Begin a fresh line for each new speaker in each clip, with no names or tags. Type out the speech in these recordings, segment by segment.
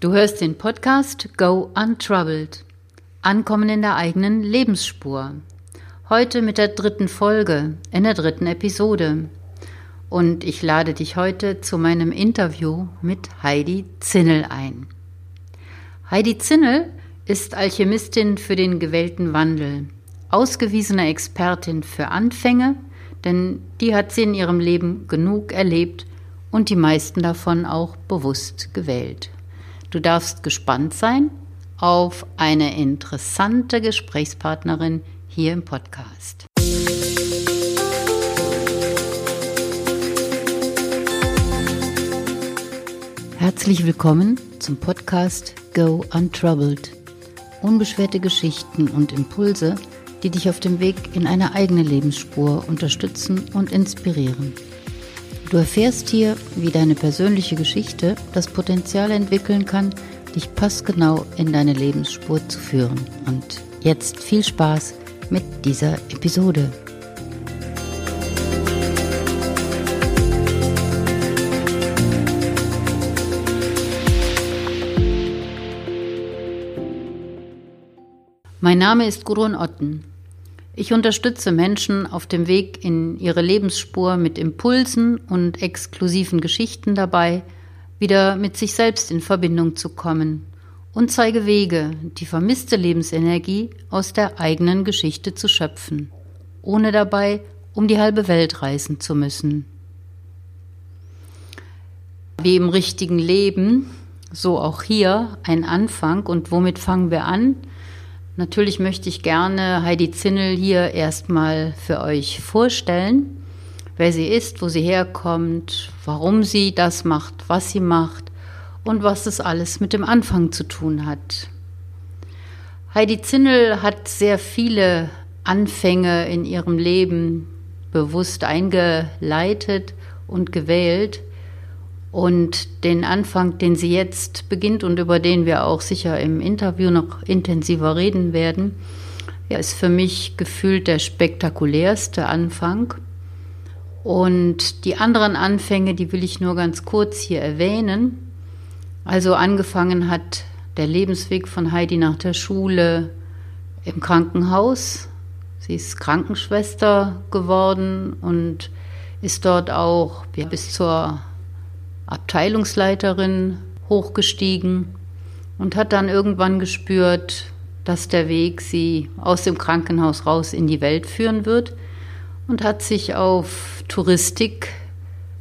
Du hörst den Podcast Go Untroubled. Ankommen in der eigenen Lebensspur. Heute mit der dritten Folge, in der dritten Episode. Und ich lade dich heute zu meinem Interview mit Heidi Zinnel ein. Heidi Zinnel ist Alchemistin für den gewählten Wandel, ausgewiesene Expertin für Anfänge, denn die hat sie in ihrem Leben genug erlebt und die meisten davon auch bewusst gewählt. Du darfst gespannt sein auf eine interessante Gesprächspartnerin hier im Podcast. Herzlich willkommen zum Podcast Go Untroubled. Unbeschwerte Geschichten und Impulse, die dich auf dem Weg in eine eigene Lebensspur unterstützen und inspirieren. Du erfährst hier, wie deine persönliche Geschichte das Potenzial entwickeln kann, dich passgenau in deine Lebensspur zu führen. Und jetzt viel Spaß mit dieser Episode. Mein Name ist Gudrun Otten. Ich unterstütze Menschen auf dem Weg in ihre Lebensspur mit Impulsen und exklusiven Geschichten dabei, wieder mit sich selbst in Verbindung zu kommen und zeige Wege, die vermisste Lebensenergie aus der eigenen Geschichte zu schöpfen, ohne dabei um die halbe Welt reisen zu müssen. Wie im richtigen Leben, so auch hier ein Anfang und womit fangen wir an? Natürlich möchte ich gerne Heidi Zinnel hier erstmal für euch vorstellen, wer sie ist, wo sie herkommt, warum sie das macht, was sie macht und was das alles mit dem Anfang zu tun hat. Heidi Zinnel hat sehr viele Anfänge in ihrem Leben bewusst eingeleitet und gewählt. Und den Anfang, den sie jetzt beginnt und über den wir auch sicher im Interview noch intensiver reden werden, ja, ist für mich gefühlt der spektakulärste Anfang. Und die anderen Anfänge, die will ich nur ganz kurz hier erwähnen. Also angefangen hat der Lebensweg von Heidi nach der Schule im Krankenhaus. Sie ist Krankenschwester geworden und ist dort auch bis zur Abteilungsleiterin hochgestiegen und hat dann irgendwann gespürt, dass der Weg sie aus dem Krankenhaus raus in die Welt führen wird und hat sich auf Touristik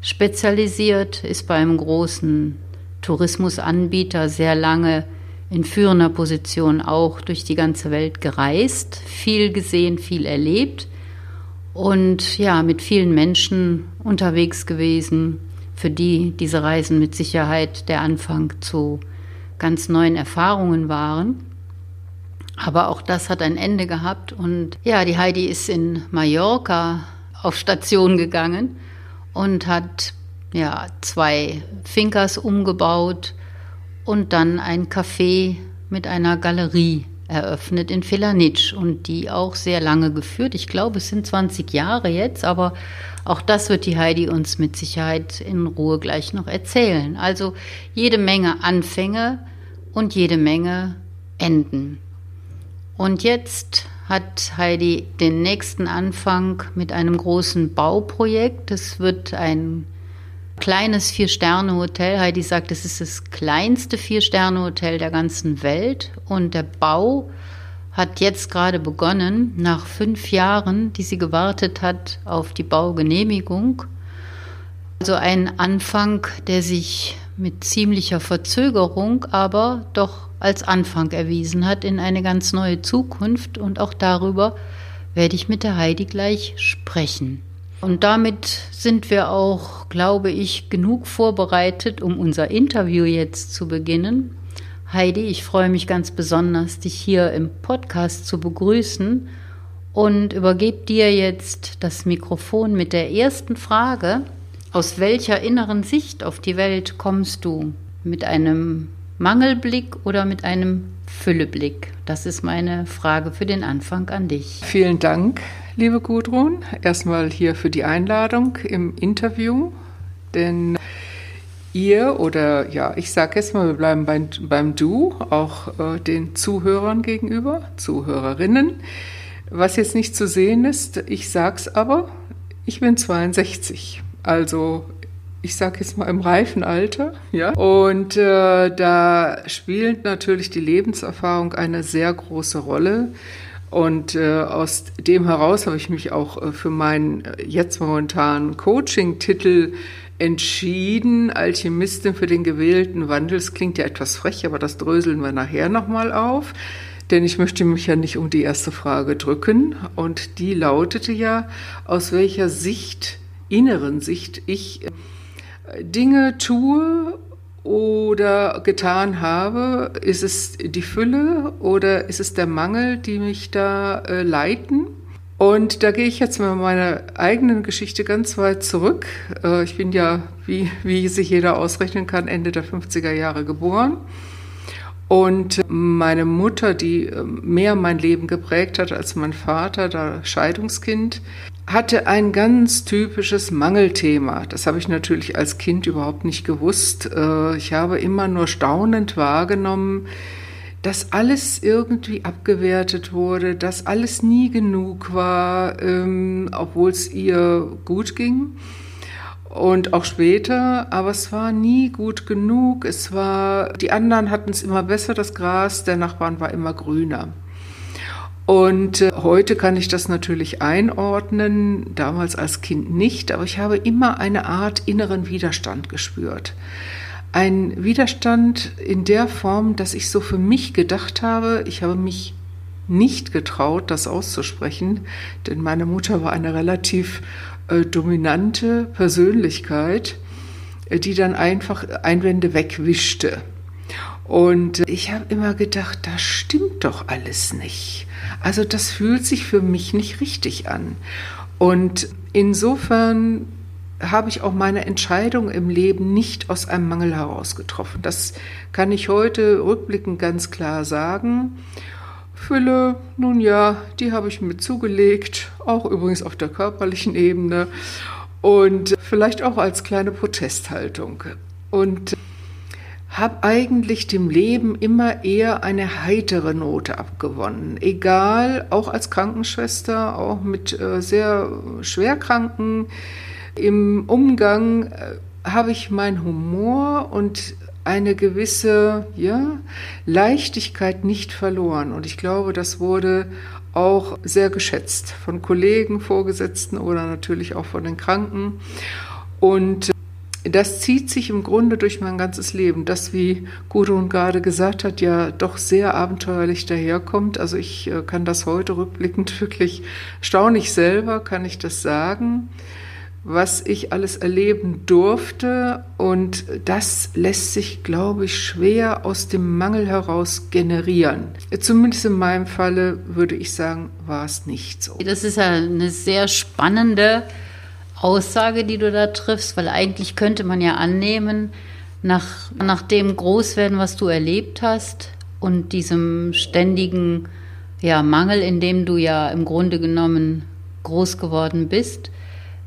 spezialisiert, ist bei einem großen Tourismusanbieter sehr lange in führender Position auch durch die ganze Welt gereist, viel gesehen, viel erlebt und ja, mit vielen Menschen unterwegs gewesen, für die diese Reisen mit Sicherheit der Anfang zu ganz neuen Erfahrungen waren. Aber auch das hat ein Ende gehabt und ja, die Heidi ist in Mallorca auf Station gegangen und hat ja zwei Finkers umgebaut und dann ein Café mit einer Galerie eröffnet in Felanitsch und die auch sehr lange geführt. Ich glaube, es sind 20 Jahre jetzt, aber auch das wird die Heidi uns mit Sicherheit in Ruhe gleich noch erzählen. Also jede Menge Anfänge und jede Menge Enden. Und jetzt hat Heidi den nächsten Anfang mit einem großen Bauprojekt. Es wird ein kleines Vier-Sterne-Hotel. Heidi sagt, es ist das kleinste Vier-Sterne-Hotel der ganzen Welt. Und der Bau hat jetzt gerade begonnen, nach fünf Jahren, die sie gewartet hat auf die Baugenehmigung. Also ein Anfang, der sich mit ziemlicher Verzögerung, aber doch als Anfang erwiesen hat in eine ganz neue Zukunft. Und auch darüber werde ich mit der Heidi gleich sprechen. Und damit sind wir auch, glaube ich, genug vorbereitet, um unser Interview jetzt zu beginnen. Heidi, ich freue mich ganz besonders, dich hier im Podcast zu begrüßen und übergebe dir jetzt das Mikrofon mit der ersten Frage. Aus welcher inneren Sicht auf die Welt kommst du? Mit einem Mangelblick oder mit einem Fülleblick? Das ist meine Frage für den Anfang an dich.
Vielen Dank, liebe Gudrun, erstmal hier für die Einladung im Interview, denn ihr oder ja, ich sage jetzt mal, wir bleiben beim, beim Du, auch äh, den Zuhörern gegenüber, Zuhörerinnen. Was jetzt nicht zu sehen ist, ich sag's aber, ich bin 62. Also ich sage jetzt mal im reifen Alter, ja. Und äh, da spielt natürlich die Lebenserfahrung eine sehr große Rolle. Und äh, aus dem heraus habe ich mich auch äh, für meinen äh, jetzt momentanen Coaching-Titel entschieden, Alchemistin für den gewählten Wandel. Das klingt ja etwas frech, aber das dröseln wir nachher nochmal auf. Denn ich möchte mich ja nicht um die erste Frage drücken. Und die lautete ja, aus welcher Sicht, inneren Sicht ich äh, Dinge tue oder getan habe? Ist es die Fülle oder ist es der Mangel, die mich da äh, leiten? Und da gehe ich jetzt mal meine eigenen Geschichte ganz weit zurück. Äh, ich bin ja, wie, wie sich jeder ausrechnen kann, Ende der 50er Jahre geboren. Und meine Mutter, die äh, mehr mein Leben geprägt hat als mein Vater, da Scheidungskind, hatte ein ganz typisches Mangelthema. Das habe ich natürlich als Kind überhaupt nicht gewusst. Äh, ich habe immer nur staunend wahrgenommen, dass alles irgendwie abgewertet wurde, dass alles nie genug war, ähm, obwohl es ihr gut ging. Und auch später, aber es war nie gut genug. Es war, die anderen hatten es immer besser, das Gras, der Nachbarn war immer grüner. Und äh, heute kann ich das natürlich einordnen, damals als Kind nicht, aber ich habe immer eine Art inneren Widerstand gespürt. Ein Widerstand in der Form, dass ich so für mich gedacht habe, ich habe mich nicht getraut, das auszusprechen, denn meine Mutter war eine relativ äh, dominante Persönlichkeit, äh, die dann einfach Einwände wegwischte. Und ich habe immer gedacht, das stimmt doch alles nicht. Also das fühlt sich für mich nicht richtig an. Und insofern habe ich auch meine Entscheidung im Leben nicht aus einem Mangel heraus getroffen. Das kann ich heute rückblickend ganz klar sagen. Fülle, nun ja, die habe ich mir zugelegt, auch übrigens auf der körperlichen Ebene und vielleicht auch als kleine Protesthaltung. Und habe eigentlich dem Leben immer eher eine heitere Note abgewonnen. Egal, auch als Krankenschwester, auch mit äh, sehr schwerkranken. Im Umgang äh, habe ich meinen Humor und eine gewisse ja, Leichtigkeit nicht verloren. Und ich glaube, das wurde auch sehr geschätzt von Kollegen, Vorgesetzten oder natürlich auch von den Kranken. Und das zieht sich im Grunde durch mein ganzes Leben, das, wie Gudrun gerade gesagt hat, ja doch sehr abenteuerlich daherkommt. Also ich äh, kann das heute rückblickend wirklich staunlich selber, kann ich das sagen, was ich alles erleben durfte. Und das lässt sich, glaube ich, schwer aus dem Mangel heraus generieren. Zumindest in meinem Falle würde ich sagen, war es nicht so.
Das ist ja eine sehr spannende Aussage, die du da triffst, weil eigentlich könnte man ja annehmen, nach, nach dem Großwerden, was du erlebt hast und diesem ständigen ja, Mangel, in dem du ja im Grunde genommen groß geworden bist,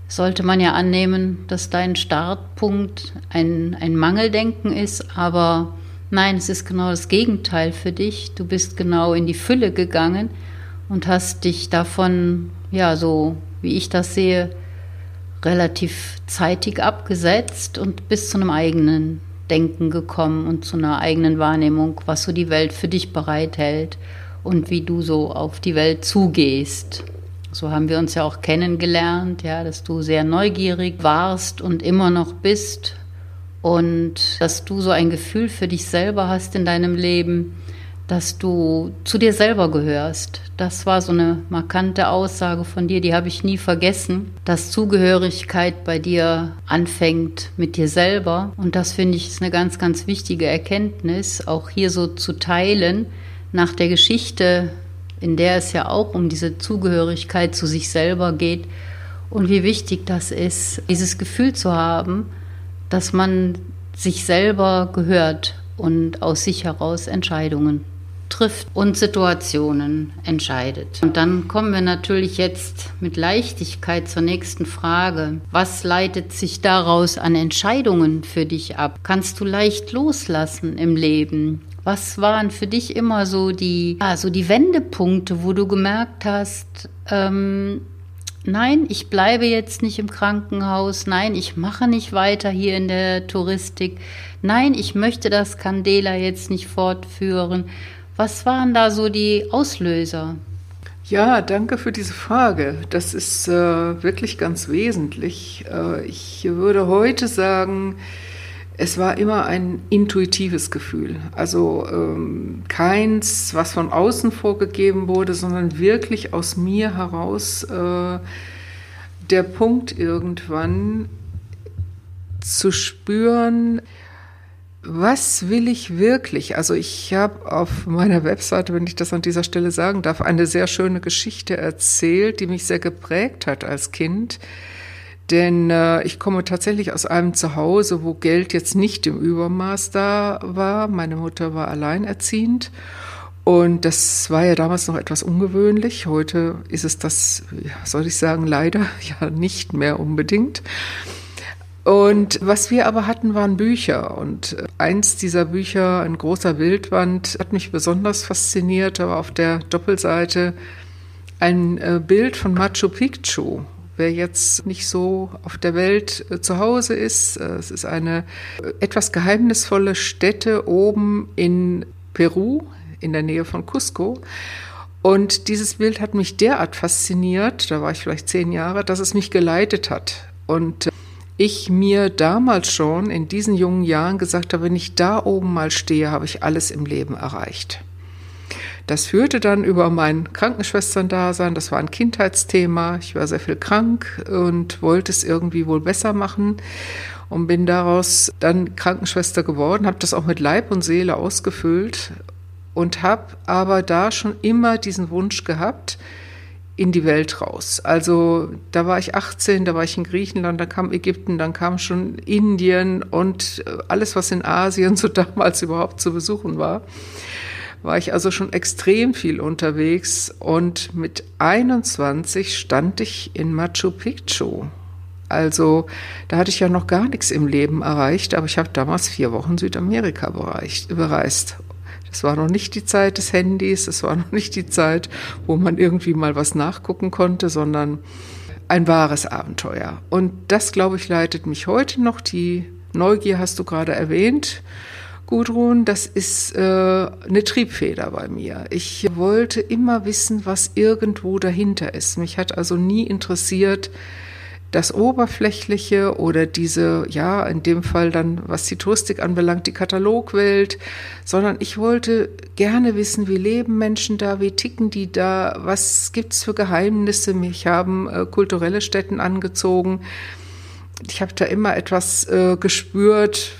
sollte man ja annehmen, dass dein Startpunkt ein, ein Mangeldenken ist, aber nein, es ist genau das Gegenteil für dich. Du bist genau in die Fülle gegangen und hast dich davon, ja, so wie ich das sehe, relativ zeitig abgesetzt und bis zu einem eigenen Denken gekommen und zu einer eigenen Wahrnehmung, was so die Welt für dich bereithält und wie du so auf die Welt zugehst. So haben wir uns ja auch kennengelernt, ja, dass du sehr neugierig warst und immer noch bist und dass du so ein Gefühl für dich selber hast in deinem Leben, dass du zu dir selber gehörst. Das war so eine markante Aussage von dir, die habe ich nie vergessen, dass Zugehörigkeit bei dir anfängt mit dir selber. Und das finde ich ist eine ganz, ganz wichtige Erkenntnis, auch hier so zu teilen nach der Geschichte, in der es ja auch um diese Zugehörigkeit zu sich selber geht und wie wichtig das ist, dieses Gefühl zu haben, dass man sich selber gehört und aus sich heraus Entscheidungen trifft und Situationen entscheidet. Und dann kommen wir natürlich jetzt mit Leichtigkeit zur nächsten Frage. Was leitet sich daraus an Entscheidungen für dich ab? Kannst du leicht loslassen im Leben? Was waren für dich immer so die, so die Wendepunkte, wo du gemerkt hast, ähm, nein, ich bleibe jetzt nicht im Krankenhaus, nein, ich mache nicht weiter hier in der Touristik, nein, ich möchte das Candela jetzt nicht fortführen. Was waren da so die Auslöser?
Ja, danke für diese Frage. Das ist äh, wirklich ganz wesentlich. Äh, ich würde heute sagen, es war immer ein intuitives Gefühl. Also ähm, keins, was von außen vorgegeben wurde, sondern wirklich aus mir heraus äh, der Punkt irgendwann zu spüren, was will ich wirklich? Also ich habe auf meiner Webseite, wenn ich das an dieser Stelle sagen darf, eine sehr schöne Geschichte erzählt, die mich sehr geprägt hat als Kind. Denn äh, ich komme tatsächlich aus einem Zuhause, wo Geld jetzt nicht im Übermaß da war. Meine Mutter war alleinerziehend. Und das war ja damals noch etwas ungewöhnlich. Heute ist es das, soll ich sagen, leider ja nicht mehr unbedingt. Und was wir aber hatten, waren Bücher. Und eins dieser Bücher, ein großer Wildwand, hat mich besonders fasziniert. War auf der Doppelseite ein äh, Bild von Machu Picchu. Wer jetzt nicht so auf der Welt äh, zu Hause ist, äh, es ist eine etwas geheimnisvolle Stätte oben in Peru, in der Nähe von Cusco. Und dieses Bild hat mich derart fasziniert, da war ich vielleicht zehn Jahre, dass es mich geleitet hat. Und ich mir damals schon in diesen jungen Jahren gesagt habe, wenn ich da oben mal stehe, habe ich alles im Leben erreicht. Das führte dann über mein Krankenschwestern-Dasein. Das war ein Kindheitsthema. Ich war sehr viel krank und wollte es irgendwie wohl besser machen und bin daraus dann Krankenschwester geworden, habe das auch mit Leib und Seele ausgefüllt und habe aber da schon immer diesen Wunsch gehabt, in die Welt raus. Also da war ich 18, da war ich in Griechenland, da kam Ägypten, dann kam schon Indien und alles, was in Asien so damals überhaupt zu besuchen war war ich also schon extrem viel unterwegs und mit 21 stand ich in Machu Picchu. Also da hatte ich ja noch gar nichts im Leben erreicht, aber ich habe damals vier Wochen Südamerika bereist. Das war noch nicht die Zeit des Handys, das war noch nicht die Zeit, wo man irgendwie mal was nachgucken konnte, sondern ein wahres Abenteuer. Und das, glaube ich, leitet mich heute noch. Die Neugier hast du gerade erwähnt. Gudrun, das ist äh, eine Triebfeder bei mir. Ich wollte immer wissen, was irgendwo dahinter ist. Mich hat also nie interessiert, das Oberflächliche oder diese, ja, in dem Fall dann, was die Touristik anbelangt, die Katalogwelt, sondern ich wollte gerne wissen, wie leben Menschen da, wie ticken die da, was gibt's für Geheimnisse. Mich haben äh, kulturelle Stätten angezogen. Ich habe da immer etwas äh, gespürt,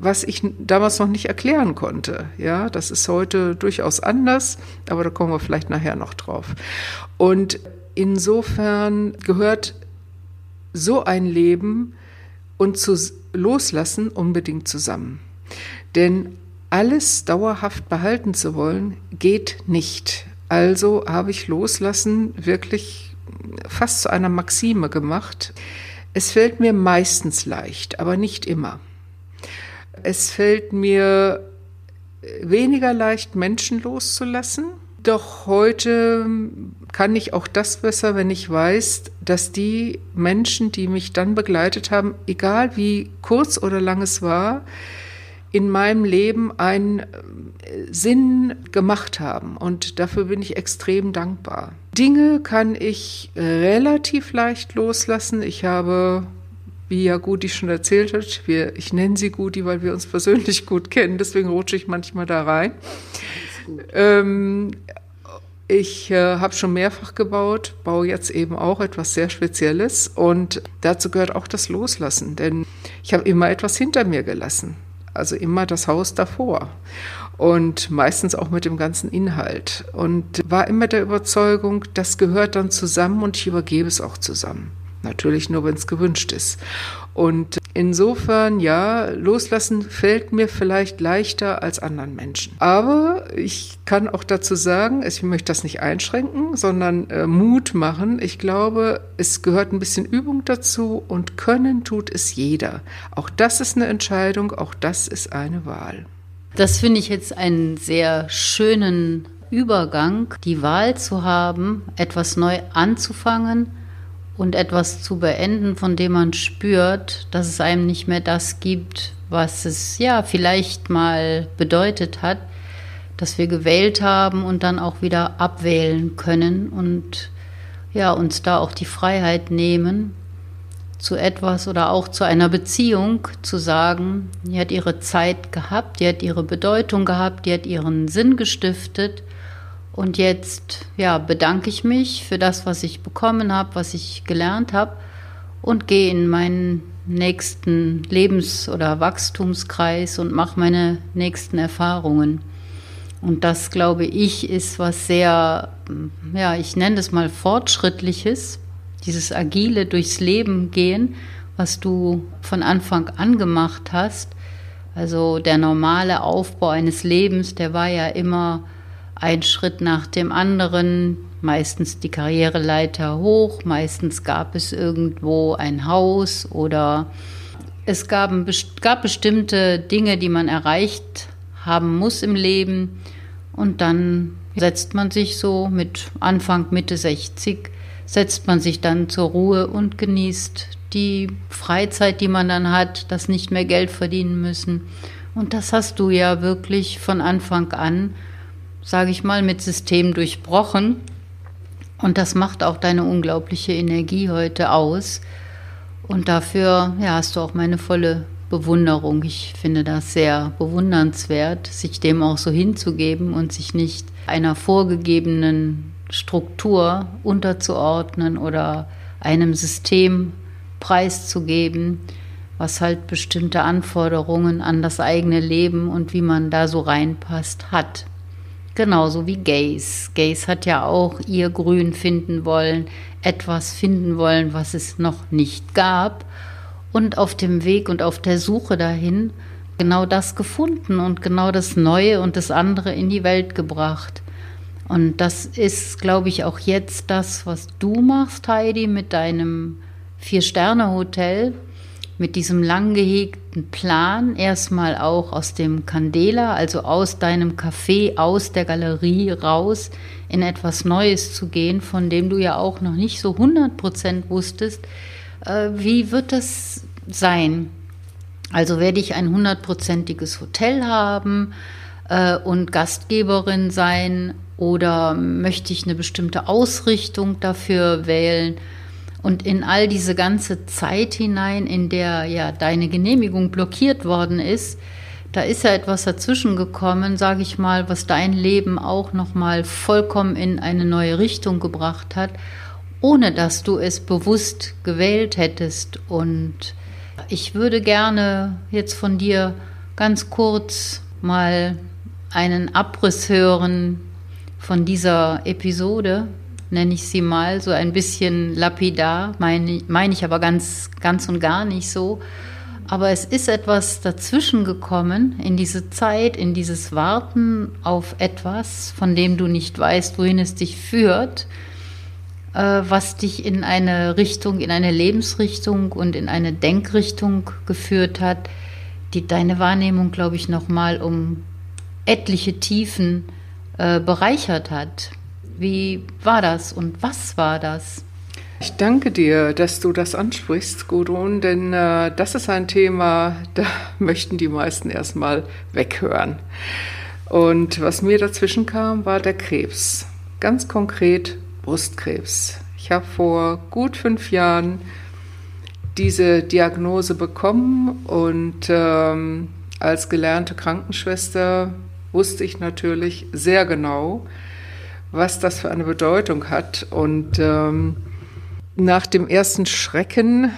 was ich damals noch nicht erklären konnte. Ja, das ist heute durchaus anders, aber da kommen wir vielleicht nachher noch drauf. Und insofern gehört so ein Leben und zu loslassen unbedingt zusammen. Denn alles dauerhaft behalten zu wollen, geht nicht. Also habe ich loslassen wirklich fast zu einer Maxime gemacht. Es fällt mir meistens leicht, aber nicht immer. Es fällt mir weniger leicht, Menschen loszulassen. Doch heute kann ich auch das besser, wenn ich weiß, dass die Menschen, die mich dann begleitet haben, egal wie kurz oder lang es war, in meinem Leben einen äh, Sinn gemacht haben. Und dafür bin ich extrem dankbar. Dinge kann ich relativ leicht loslassen. Ich habe wie ja Guti schon erzählt hat, wir, ich nenne sie Guti, weil wir uns persönlich gut kennen, deswegen rutsche ich manchmal da rein. Ähm, ich äh, habe schon mehrfach gebaut, baue jetzt eben auch etwas sehr Spezielles und dazu gehört auch das Loslassen, denn ich habe immer etwas hinter mir gelassen, also immer das Haus davor und meistens auch mit dem ganzen Inhalt und war immer der Überzeugung, das gehört dann zusammen und ich übergebe es auch zusammen. Natürlich nur, wenn es gewünscht ist. Und Insofern, ja, loslassen fällt mir vielleicht leichter als anderen Menschen. Aber ich kann auch dazu sagen, ich möchte das nicht einschränken, sondern äh, Mut machen. Ich glaube, es gehört ein bisschen Übung dazu und können tut es jeder. Auch das ist eine Entscheidung, auch das ist eine Wahl.
Das finde ich jetzt einen sehr schönen Übergang, die Wahl zu haben, etwas neu anzufangen und etwas zu beenden, von dem man spürt, dass es einem nicht mehr das gibt, was es ja vielleicht mal bedeutet hat, dass wir gewählt haben und dann auch wieder abwählen können und ja, uns da auch die Freiheit nehmen, zu etwas oder auch zu einer Beziehung zu sagen, die hat ihre Zeit gehabt, die hat ihre Bedeutung gehabt, die hat ihren Sinn gestiftet und jetzt, ja, bedanke ich mich für das, was ich bekommen habe, was ich gelernt habe und gehe in meinen nächsten Lebens- oder Wachstumskreis und mache meine nächsten Erfahrungen. Und das, glaube ich, ist was sehr, ja, ich nenne das mal fortschrittliches, dieses agile durchs Leben gehen, was du von Anfang an gemacht hast. Also der normale Aufbau eines Lebens, der war ja immer ein Schritt nach dem anderen, meistens die Karriereleiter hoch, meistens gab es irgendwo ein Haus oder es gab, gab bestimmte Dinge, die man erreicht haben muss im Leben. Und dann setzt man sich so mit Anfang, Mitte 60, setzt man sich dann zur Ruhe und genießt die Freizeit, die man dann hat, das nicht mehr Geld verdienen müssen. Und das hast du ja wirklich von Anfang an sage ich mal, mit System durchbrochen. Und das macht auch deine unglaubliche Energie heute aus. Und dafür ja, hast du auch meine volle Bewunderung. Ich finde das sehr bewundernswert, sich dem auch so hinzugeben und sich nicht einer vorgegebenen Struktur unterzuordnen oder einem System preiszugeben, was halt bestimmte Anforderungen an das eigene Leben und wie man da so reinpasst hat. Genauso wie Gaze. Gaze hat ja auch ihr Grün finden wollen, etwas finden wollen, was es noch nicht gab. Und auf dem Weg und auf der Suche dahin genau das gefunden und genau das Neue und das andere in die Welt gebracht. Und das ist, glaube ich, auch jetzt das, was du machst, Heidi, mit deinem Vier-Sterne-Hotel mit diesem lang gehegten Plan erstmal auch aus dem Candela, also aus deinem Café, aus der Galerie raus in etwas Neues zu gehen, von dem du ja auch noch nicht so 100 Prozent wusstest. Äh, wie wird das sein? Also werde ich ein hundertprozentiges Hotel haben äh, und Gastgeberin sein oder möchte ich eine bestimmte Ausrichtung dafür wählen? Und in all diese ganze Zeit hinein, in der ja deine Genehmigung blockiert worden ist, da ist ja etwas dazwischen gekommen, sage ich mal, was dein Leben auch noch mal vollkommen in eine neue Richtung gebracht hat, ohne dass du es bewusst gewählt hättest. Und ich würde gerne jetzt von dir ganz kurz mal einen Abriss hören von dieser Episode, nenne ich sie mal, so ein bisschen lapidar, meine mein ich aber ganz, ganz und gar nicht so. Aber es ist etwas dazwischen gekommen in diese Zeit, in dieses Warten auf etwas, von dem du nicht weißt, wohin es dich führt, äh, was dich in eine Richtung, in eine Lebensrichtung und in eine Denkrichtung geführt hat, die deine Wahrnehmung, glaube ich, nochmal um etliche Tiefen äh, bereichert hat. Wie war das und was war das?
Ich danke dir, dass du das ansprichst, Gudrun, denn äh, das ist ein Thema, da möchten die meisten erstmal weghören. Und was mir dazwischen kam, war der Krebs. Ganz konkret Brustkrebs. Ich habe vor gut fünf Jahren diese Diagnose bekommen und ähm, als gelernte Krankenschwester wusste ich natürlich sehr genau, was das für eine Bedeutung hat. Und ähm, nach dem ersten Schrecken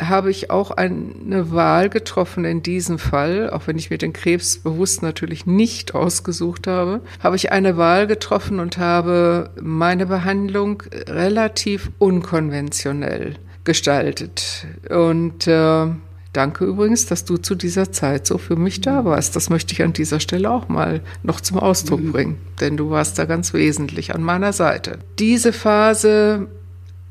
habe ich auch eine Wahl getroffen in diesem Fall, auch wenn ich mir den Krebs bewusst natürlich nicht ausgesucht habe, habe ich eine Wahl getroffen und habe meine Behandlung relativ unkonventionell gestaltet. Und äh, Danke übrigens, dass du zu dieser Zeit so für mich da warst. Das möchte ich an dieser Stelle auch mal noch zum Ausdruck mhm. bringen, denn du warst da ganz wesentlich an meiner Seite. Diese Phase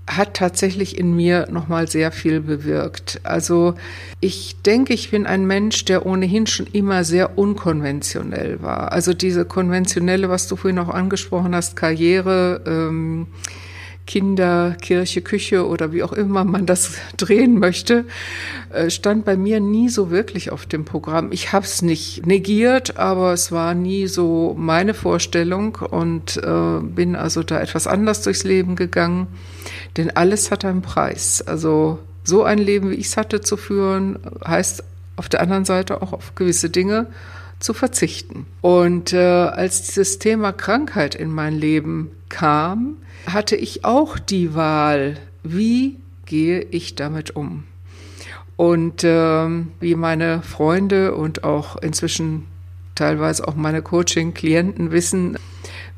hat tatsächlich in mir nochmal sehr viel bewirkt. Also ich denke, ich bin ein Mensch, der ohnehin schon immer sehr unkonventionell war. Also diese konventionelle, was du vorhin auch angesprochen hast, Karriere, ähm, Kinder, Kirche, Küche oder wie auch immer man das drehen möchte, äh, stand bei mir nie so wirklich auf dem Programm. Ich habe es nicht negiert, aber es war nie so meine Vorstellung und äh, bin also da etwas anders durchs Leben gegangen. Denn alles hat einen Preis. Also so ein Leben, wie ich es hatte zu führen, heißt auf der anderen Seite auch auf gewisse Dinge zu verzichten. Und äh, als dieses Thema Krankheit in mein Leben kam, hatte ich auch die Wahl, wie gehe ich damit um. Und äh, wie meine Freunde und auch inzwischen teilweise auch meine Coaching-Klienten wissen,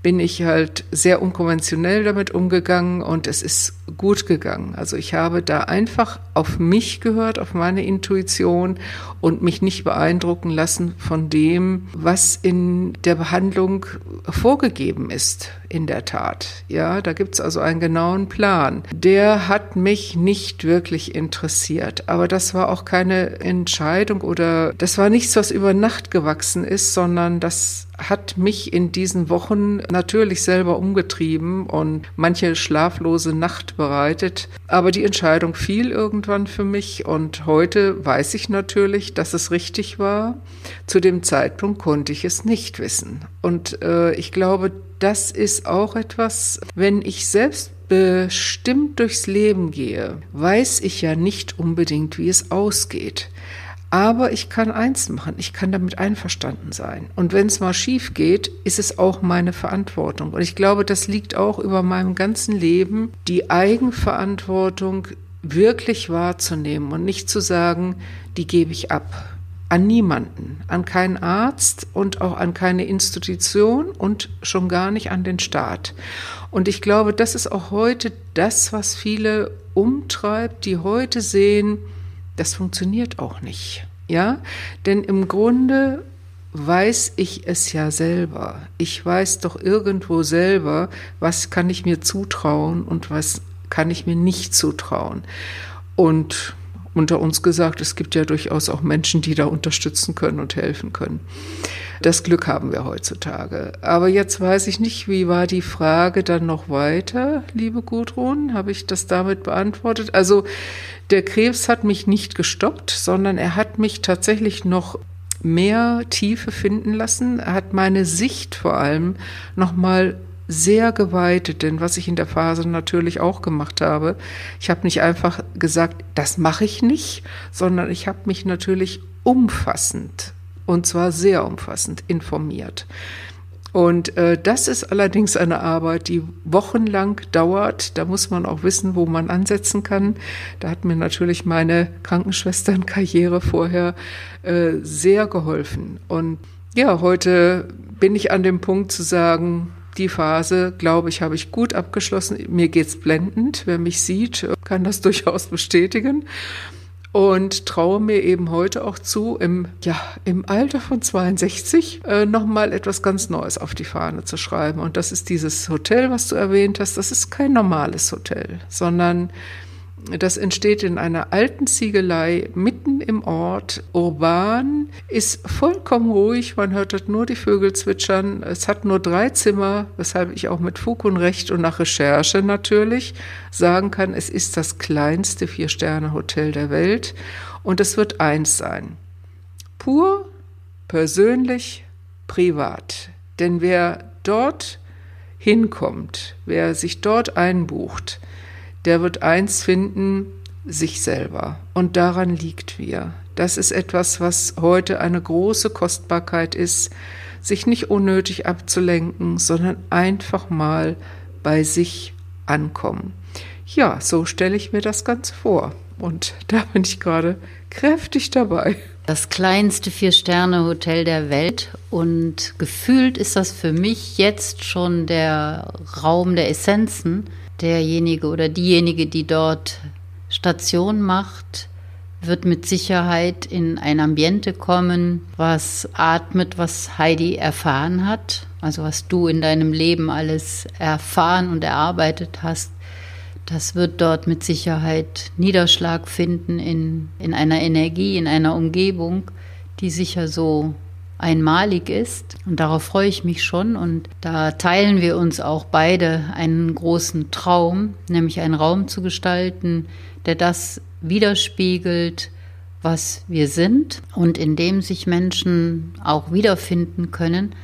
bin ich halt sehr unkonventionell damit umgegangen und es ist gut gegangen. Also ich habe da einfach auf mich gehört, auf meine Intuition und mich nicht beeindrucken lassen von dem, was in der Behandlung vorgegeben ist, in der Tat. Ja, da gibt's also einen genauen Plan. Der hat mich nicht wirklich interessiert, aber das war auch keine Entscheidung oder das war nichts, was über Nacht gewachsen ist, sondern das hat mich in diesen Wochen natürlich selber umgetrieben und manche schlaflose Nacht bereitet. Aber die Entscheidung fiel irgendwann für mich und heute weiß ich natürlich, dass es richtig war. Zu dem Zeitpunkt konnte ich es nicht wissen. Und äh, ich glaube, das ist auch etwas, wenn ich selbst bestimmt durchs Leben gehe, weiß ich ja nicht unbedingt, wie es ausgeht. Aber ich kann eins machen, ich kann damit einverstanden sein. Und wenn es mal schief geht, ist es auch meine Verantwortung. Und ich glaube, das liegt auch über meinem ganzen Leben, die Eigenverantwortung wirklich wahrzunehmen und nicht zu sagen, die gebe ich ab. An niemanden, an keinen Arzt und auch an keine Institution und schon gar nicht an den Staat. Und ich glaube, das ist auch heute das, was viele umtreibt, die heute sehen, das funktioniert auch nicht. Ja, denn im Grunde weiß ich es ja selber. Ich weiß doch irgendwo selber, was kann ich mir zutrauen und was kann ich mir nicht zutrauen. Und unter uns gesagt, es gibt ja durchaus auch Menschen, die da unterstützen können und helfen können. Das Glück haben wir heutzutage. Aber jetzt weiß ich nicht, wie war die Frage dann noch weiter, liebe Gudrun? Habe ich das damit beantwortet? Also der Krebs hat mich nicht gestoppt, sondern er hat mich tatsächlich noch mehr Tiefe finden lassen. Er hat meine Sicht vor allem noch mal sehr geweitet, denn was ich in der Phase natürlich auch gemacht habe, ich habe nicht einfach gesagt, das mache ich nicht, sondern ich habe mich natürlich umfassend und zwar sehr umfassend informiert. Und äh, das ist allerdings eine Arbeit, die wochenlang dauert. Da muss man auch wissen, wo man ansetzen kann. Da hat mir natürlich meine Krankenschwesternkarriere vorher äh, sehr geholfen. Und ja, heute bin ich an dem Punkt zu sagen, die Phase, glaube ich, habe ich gut abgeschlossen. Mir geht's blendend. Wer mich sieht, kann das durchaus bestätigen und traue mir eben heute auch zu, im, ja, im Alter von 62 äh, nochmal etwas ganz Neues auf die Fahne zu schreiben. Und das ist dieses Hotel, was du erwähnt hast. Das ist kein normales Hotel, sondern das entsteht in einer alten Ziegelei mitten im Ort, urban, ist vollkommen ruhig, man hört dort nur die Vögel zwitschern. Es hat nur drei Zimmer, weshalb ich auch mit Fug und Recht und nach Recherche natürlich sagen kann, es ist das kleinste Vier-Sterne-Hotel der Welt und es wird eins sein. Pur, persönlich, privat. Denn wer dort hinkommt, wer sich dort einbucht, der wird eins finden, sich selber. Und daran liegt wir. Das ist etwas, was heute eine große Kostbarkeit ist, sich nicht unnötig abzulenken, sondern einfach mal bei sich ankommen. Ja, so stelle ich mir das Ganze vor. Und da bin ich gerade kräftig dabei.
Das kleinste Vier-Sterne-Hotel der Welt. Und gefühlt ist das für mich jetzt schon der Raum der Essenzen derjenige oder diejenige, die dort Station macht, wird mit Sicherheit in ein Ambiente kommen, was atmet, was Heidi erfahren hat, also was du in deinem Leben alles erfahren und erarbeitet hast. Das wird dort mit Sicherheit Niederschlag finden in, in einer Energie, in einer Umgebung, die sicher so einmalig ist. Und darauf freue ich mich schon. Und da teilen wir uns auch beide einen großen Traum, nämlich einen Raum zu gestalten, der das widerspiegelt, was wir sind und in dem sich Menschen auch wiederfinden können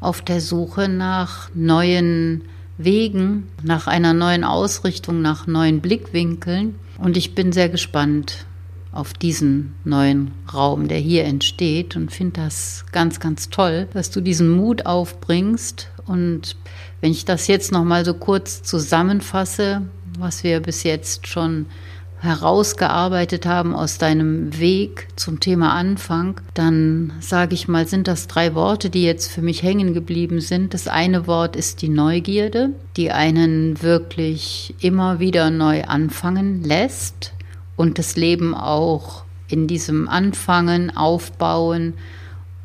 auf der Suche nach neuen Wegen, nach einer neuen Ausrichtung, nach neuen Blickwinkeln. Und ich bin sehr gespannt, auf diesen neuen Raum, der hier entsteht und finde das ganz, ganz toll, dass du diesen Mut aufbringst. Und wenn ich das jetzt noch mal so kurz zusammenfasse, was wir bis jetzt schon herausgearbeitet haben aus deinem Weg zum Thema Anfang, dann sage ich mal, sind das drei Worte, die jetzt für mich hängen geblieben sind. Das eine Wort ist die Neugierde, die einen wirklich immer wieder neu anfangen lässt und das Leben auch in diesem Anfangen, Aufbauen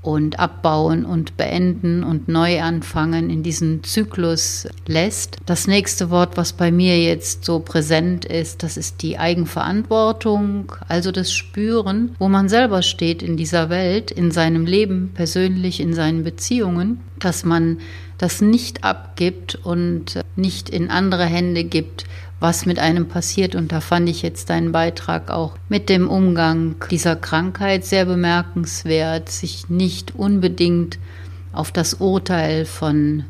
und Abbauen und Beenden und Neuanfangen in diesen Zyklus lässt. Das nächste Wort, was bei mir jetzt so präsent ist, das ist die Eigenverantwortung, also das Spüren, wo man selber steht in dieser Welt, in seinem Leben persönlich, in seinen Beziehungen, dass man das nicht abgibt und nicht in andere Hände gibt, was mit einem passiert. Und da fand ich jetzt deinen Beitrag auch mit dem Umgang dieser Krankheit sehr bemerkenswert, sich nicht unbedingt auf das Urteil von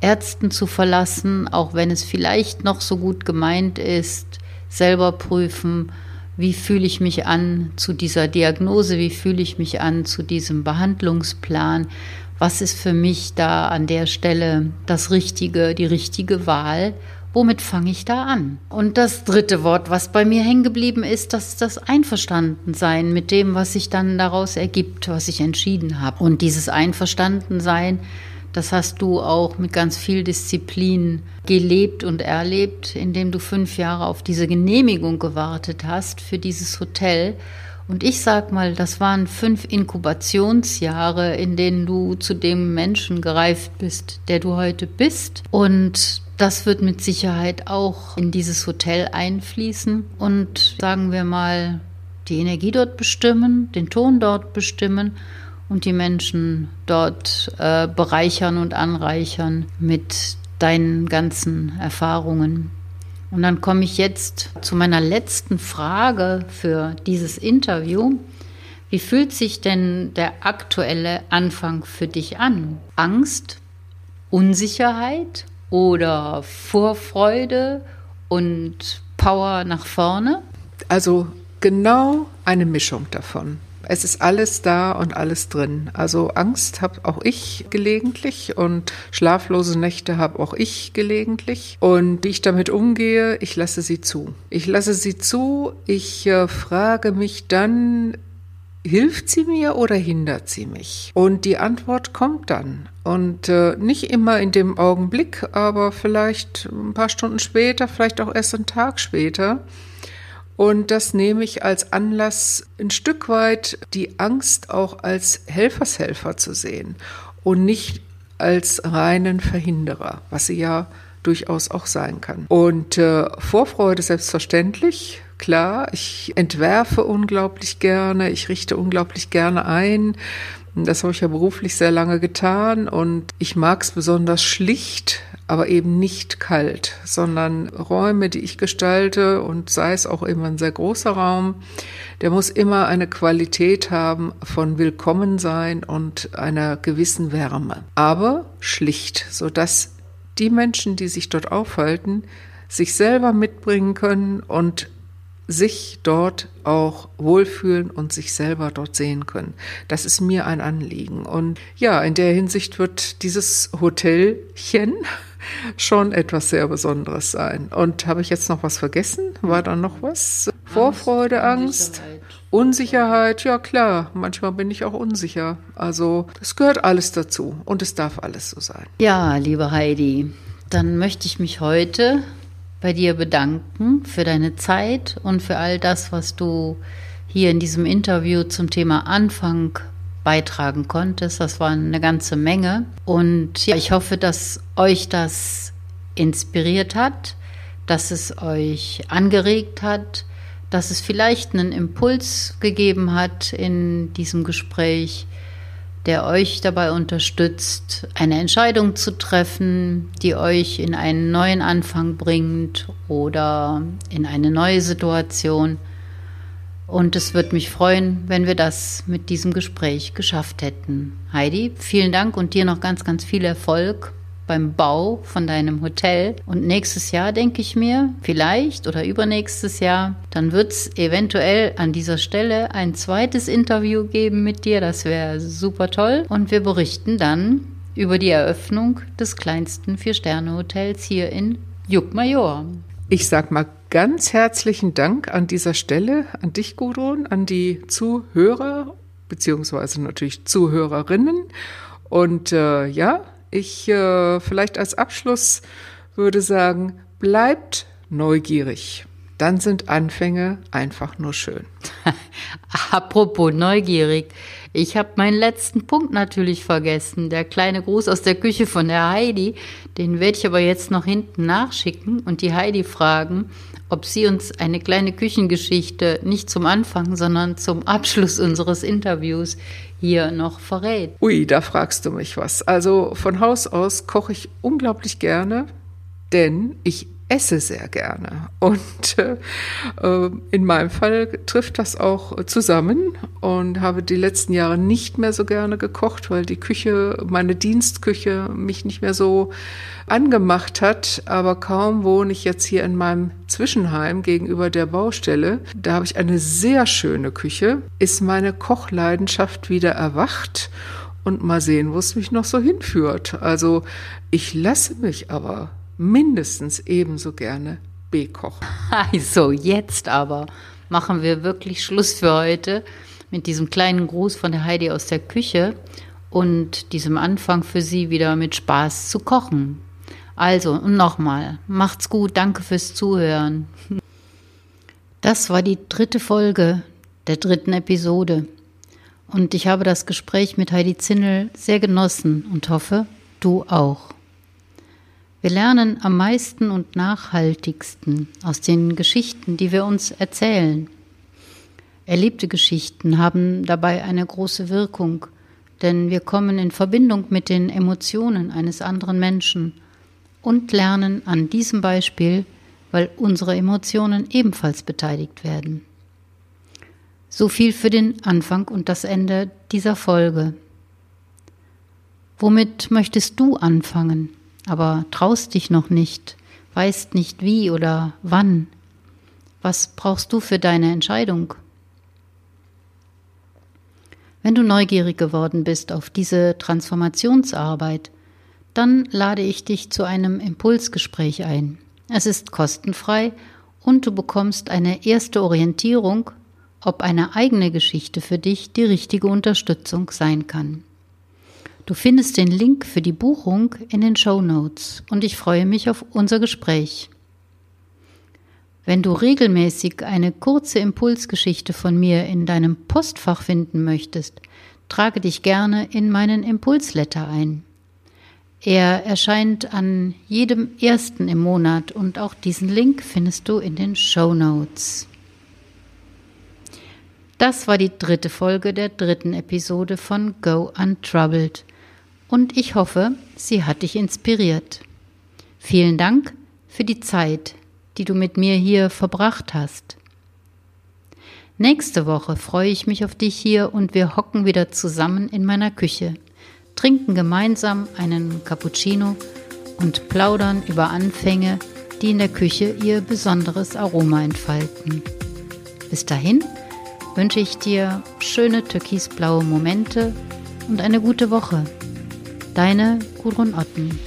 Ärzten zu verlassen, auch wenn es vielleicht noch so gut gemeint ist, selber prüfen, wie fühle ich mich an zu dieser Diagnose, wie fühle ich mich an zu diesem Behandlungsplan, was ist für mich da an der Stelle das Richtige, die richtige Wahl Womit fange ich da an? Und das dritte Wort, was bei mir hängen geblieben ist, das ist das Einverstandensein mit dem, was sich dann daraus ergibt, was ich entschieden habe. Und dieses Einverstandensein, das hast du auch mit ganz viel Disziplin gelebt und erlebt, indem du fünf Jahre auf diese Genehmigung gewartet hast für dieses Hotel. Und ich sag mal, das waren fünf Inkubationsjahre, in denen du zu dem Menschen gereift bist, der du heute bist. Und das wird mit Sicherheit auch in dieses Hotel einfließen und sagen wir mal, die Energie dort bestimmen, den Ton dort bestimmen und die Menschen dort äh, bereichern und anreichern mit deinen ganzen Erfahrungen. Und dann komme ich jetzt zu meiner letzten Frage für dieses Interview. Wie fühlt sich denn der aktuelle Anfang für dich an? Angst? Unsicherheit? Oder Vorfreude und Power nach vorne?
Also genau eine Mischung davon. Es ist alles da und alles drin. Also Angst habe auch ich gelegentlich und schlaflose Nächte habe auch ich gelegentlich. Und wie ich damit umgehe, ich lasse sie zu. Ich lasse sie zu. Ich äh, frage mich dann, Hilft sie mir oder hindert sie mich? Und die Antwort kommt dann. Und äh, nicht immer in dem Augenblick, aber vielleicht ein paar Stunden später, vielleicht auch erst einen Tag später. Und das nehme ich als Anlass, ein Stück weit die Angst auch als Helfershelfer zu sehen und nicht als reinen Verhinderer, was sie ja durchaus auch sein kann. Und äh, Vorfreude selbstverständlich, klar. Ich entwerfe unglaublich gerne, ich richte unglaublich gerne ein. Das habe ich ja beruflich sehr lange getan und ich mag es besonders schlicht, aber eben nicht kalt, sondern Räume, die ich gestalte und sei es auch immer ein sehr großer Raum, der muss immer eine Qualität haben von Willkommensein und einer gewissen Wärme, aber schlicht, so dass die Menschen, die sich dort aufhalten, sich selber mitbringen können und sich dort auch wohlfühlen und sich selber dort sehen können. Das ist mir ein Anliegen. Und ja, in der Hinsicht wird dieses Hotelchen schon etwas sehr Besonderes sein. Und habe ich jetzt noch was vergessen? War da noch was? Angst, Vorfreude, Angst, Unsicherheit. Unsicherheit, ja klar, manchmal bin ich auch unsicher. Also das gehört alles dazu und es darf alles so sein.
Ja, liebe Heidi, dann möchte ich mich heute bei dir bedanken für deine Zeit und für all das, was du hier in diesem Interview zum Thema Anfang beitragen konntest. Das war eine ganze Menge. Und ja, ich hoffe, dass euch das inspiriert hat, dass es euch angeregt hat, dass es vielleicht einen Impuls gegeben hat in diesem Gespräch, der euch dabei unterstützt, eine Entscheidung zu treffen, die euch in einen neuen Anfang bringt oder in eine neue Situation. Und es würde mich freuen, wenn wir das mit diesem Gespräch geschafft hätten. Heidi, vielen Dank und dir noch ganz, ganz viel Erfolg beim Bau von deinem Hotel. Und nächstes Jahr denke ich mir, vielleicht oder übernächstes Jahr, dann wird es eventuell an dieser Stelle ein zweites Interview geben mit dir. Das wäre super toll. Und wir berichten dann über die Eröffnung des kleinsten Vier-Sterne-Hotels hier in Juckmajor.
Ich sag mal ganz herzlichen Dank an dieser Stelle an dich, Gudrun, an die Zuhörer beziehungsweise natürlich Zuhörerinnen. Und äh, ja, ich äh, vielleicht als Abschluss würde sagen, bleibt neugierig. Dann sind Anfänge einfach nur schön.
Apropos neugierig. Ich habe meinen letzten Punkt natürlich vergessen. Der kleine Gruß aus der Küche von der Heidi. Den werde ich aber jetzt noch hinten nachschicken und die Heidi fragen, ob sie uns eine kleine Küchengeschichte nicht zum Anfang, sondern zum Abschluss unseres Interviews hier noch verrät.
Ui, da fragst du mich was. Also von Haus aus koche ich unglaublich gerne, denn ich esse sehr gerne. Und äh, äh, in meinem Fall trifft das auch zusammen und habe die letzten Jahre nicht mehr so gerne gekocht, weil die Küche, meine Dienstküche mich nicht mehr so angemacht hat. Aber kaum wohne ich jetzt hier in meinem Zwischenheim gegenüber der Baustelle. Da habe ich eine sehr schöne Küche, ist meine Kochleidenschaft wieder erwacht und mal sehen, wo es mich noch so hinführt. Also ich lasse mich aber mindestens ebenso gerne bekochen.
Also jetzt aber machen wir wirklich Schluss für heute mit diesem kleinen Gruß von der Heidi aus der Küche und diesem Anfang für Sie wieder mit Spaß zu kochen. Also nochmal, macht's gut, danke fürs Zuhören. Das war die dritte Folge der dritten Episode. Und ich habe das Gespräch mit Heidi Zinnel sehr genossen und hoffe, du auch. Wir lernen am meisten und nachhaltigsten aus den Geschichten, die wir uns erzählen. Erlebte Geschichten haben dabei eine große Wirkung, denn wir kommen in Verbindung mit den Emotionen eines anderen Menschen und lernen an diesem Beispiel, weil unsere Emotionen ebenfalls beteiligt werden. So viel für den Anfang und das Ende dieser Folge. Womit möchtest du anfangen? Aber traust dich noch nicht, weißt nicht wie oder wann. Was brauchst du für deine Entscheidung? Wenn du neugierig geworden bist auf diese Transformationsarbeit, dann lade ich dich zu einem Impulsgespräch ein. Es ist kostenfrei und du bekommst eine erste Orientierung, ob eine eigene Geschichte für dich die richtige Unterstützung sein kann. Du findest den Link für die Buchung in den Show Notes und ich freue mich auf unser Gespräch. Wenn du regelmäßig eine kurze Impulsgeschichte von mir in deinem Postfach finden möchtest, trage dich gerne in meinen Impulsletter ein. Er erscheint an jedem ersten im Monat und auch diesen Link findest du in den Show Notes. Das war die dritte Folge der dritten Episode von Go Untroubled und ich hoffe, sie hat dich inspiriert. Vielen Dank für die Zeit, die du mit mir hier verbracht hast. Nächste Woche freue ich mich auf dich hier und wir hocken wieder zusammen in meiner Küche, trinken gemeinsam einen Cappuccino und plaudern über Anfänge, die in der Küche ihr besonderes Aroma entfalten. Bis dahin wünsche ich dir schöne türkisblaue Momente und eine gute Woche. Deine Gudrun Otten.